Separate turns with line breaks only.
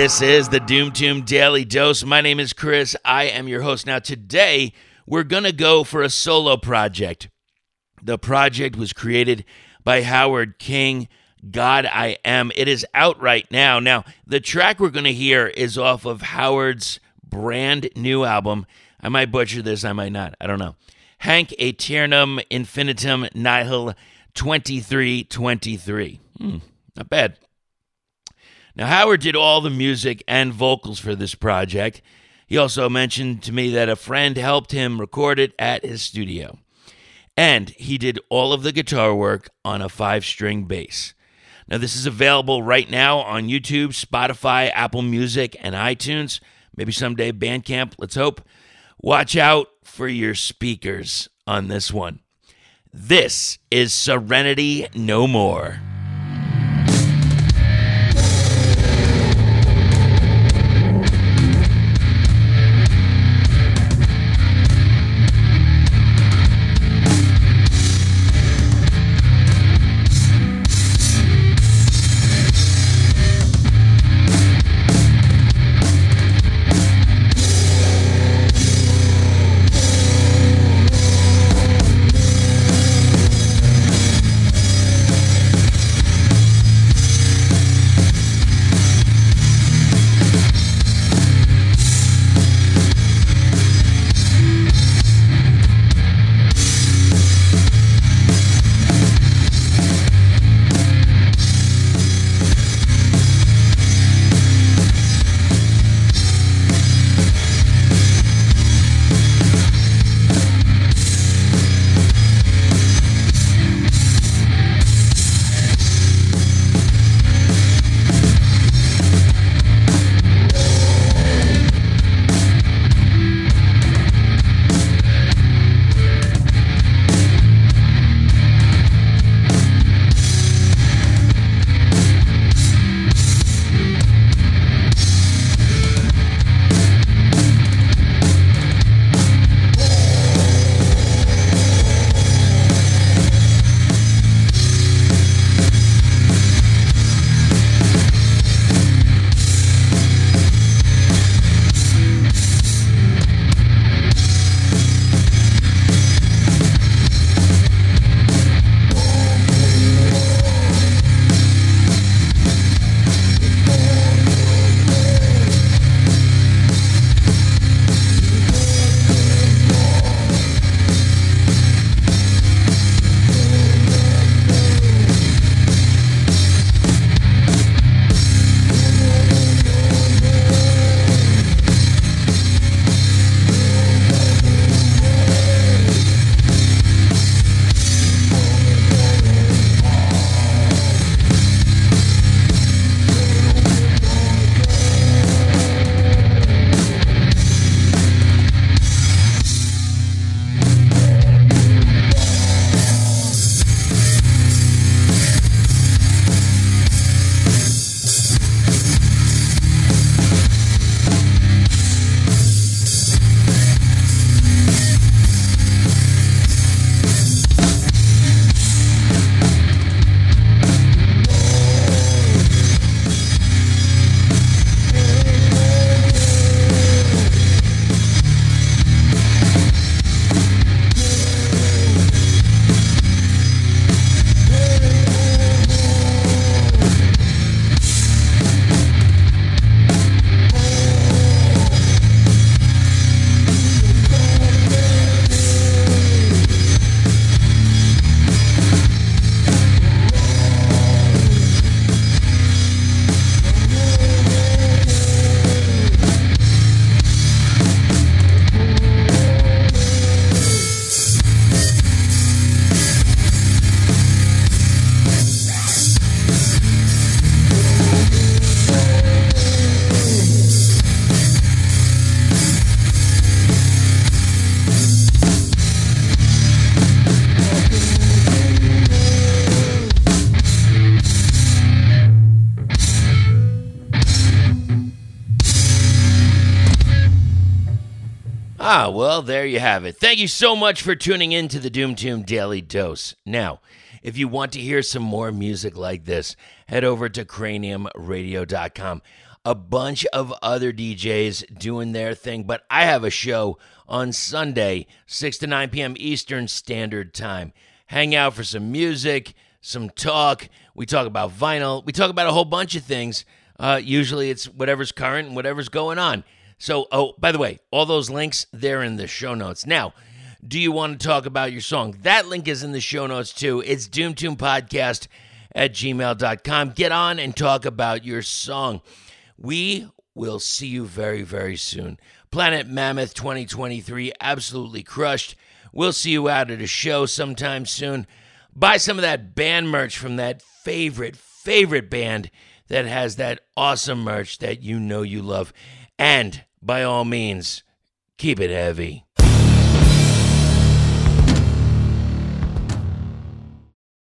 This is the Doom Tomb Daily Dose. My name is Chris. I am your host. Now, today we're going to go for a solo project. The project was created by Howard King. GODIAM. It is out right now. Now, the track we're going to hear is off of Howard's brand new album. I might butcher this, I might not. I don't know. Hank Aeternum Infinitum Nihil 2323. Hmm, not bad. Now, Howard did all the music and vocals for this project. He also mentioned to me that a friend helped him record it at his studio. And he did all of the guitar work on a five string bass. Now, this is available right now on YouTube, Spotify, Apple Music, and iTunes. Maybe someday Bandcamp, let's hope. Watch out for your speakers on this one. This is Serenity No More. Ah, well, there you have it. Thank you so much for tuning in to the Doom Tomb Daily Dose. Now, if you want to hear some more music like this, head over to craniumradio.com. a bunch of other DJs doing their thing, but I have a show on Sunday, 6 to 9 p.m. Eastern Standard Time. Hang out for some music, some talk. We talk about vinyl. We talk about a whole bunch of things. Uh, usually it's whatever's current and whatever's going on. So, oh, by the way, all those links, they're in the show notes. Now, do you want to talk about your song? That link is in the show notes too. It's doomtombpodcast at gmail.com. Get on and talk about your song. We will see you very, very soon. Planet Mammoth 2023 absolutely crushed. We'll see you out at a show sometime soon. Buy some of that band merch from that favorite, favorite band that has that awesome merch that you know you love. And by all means, keep it heavy.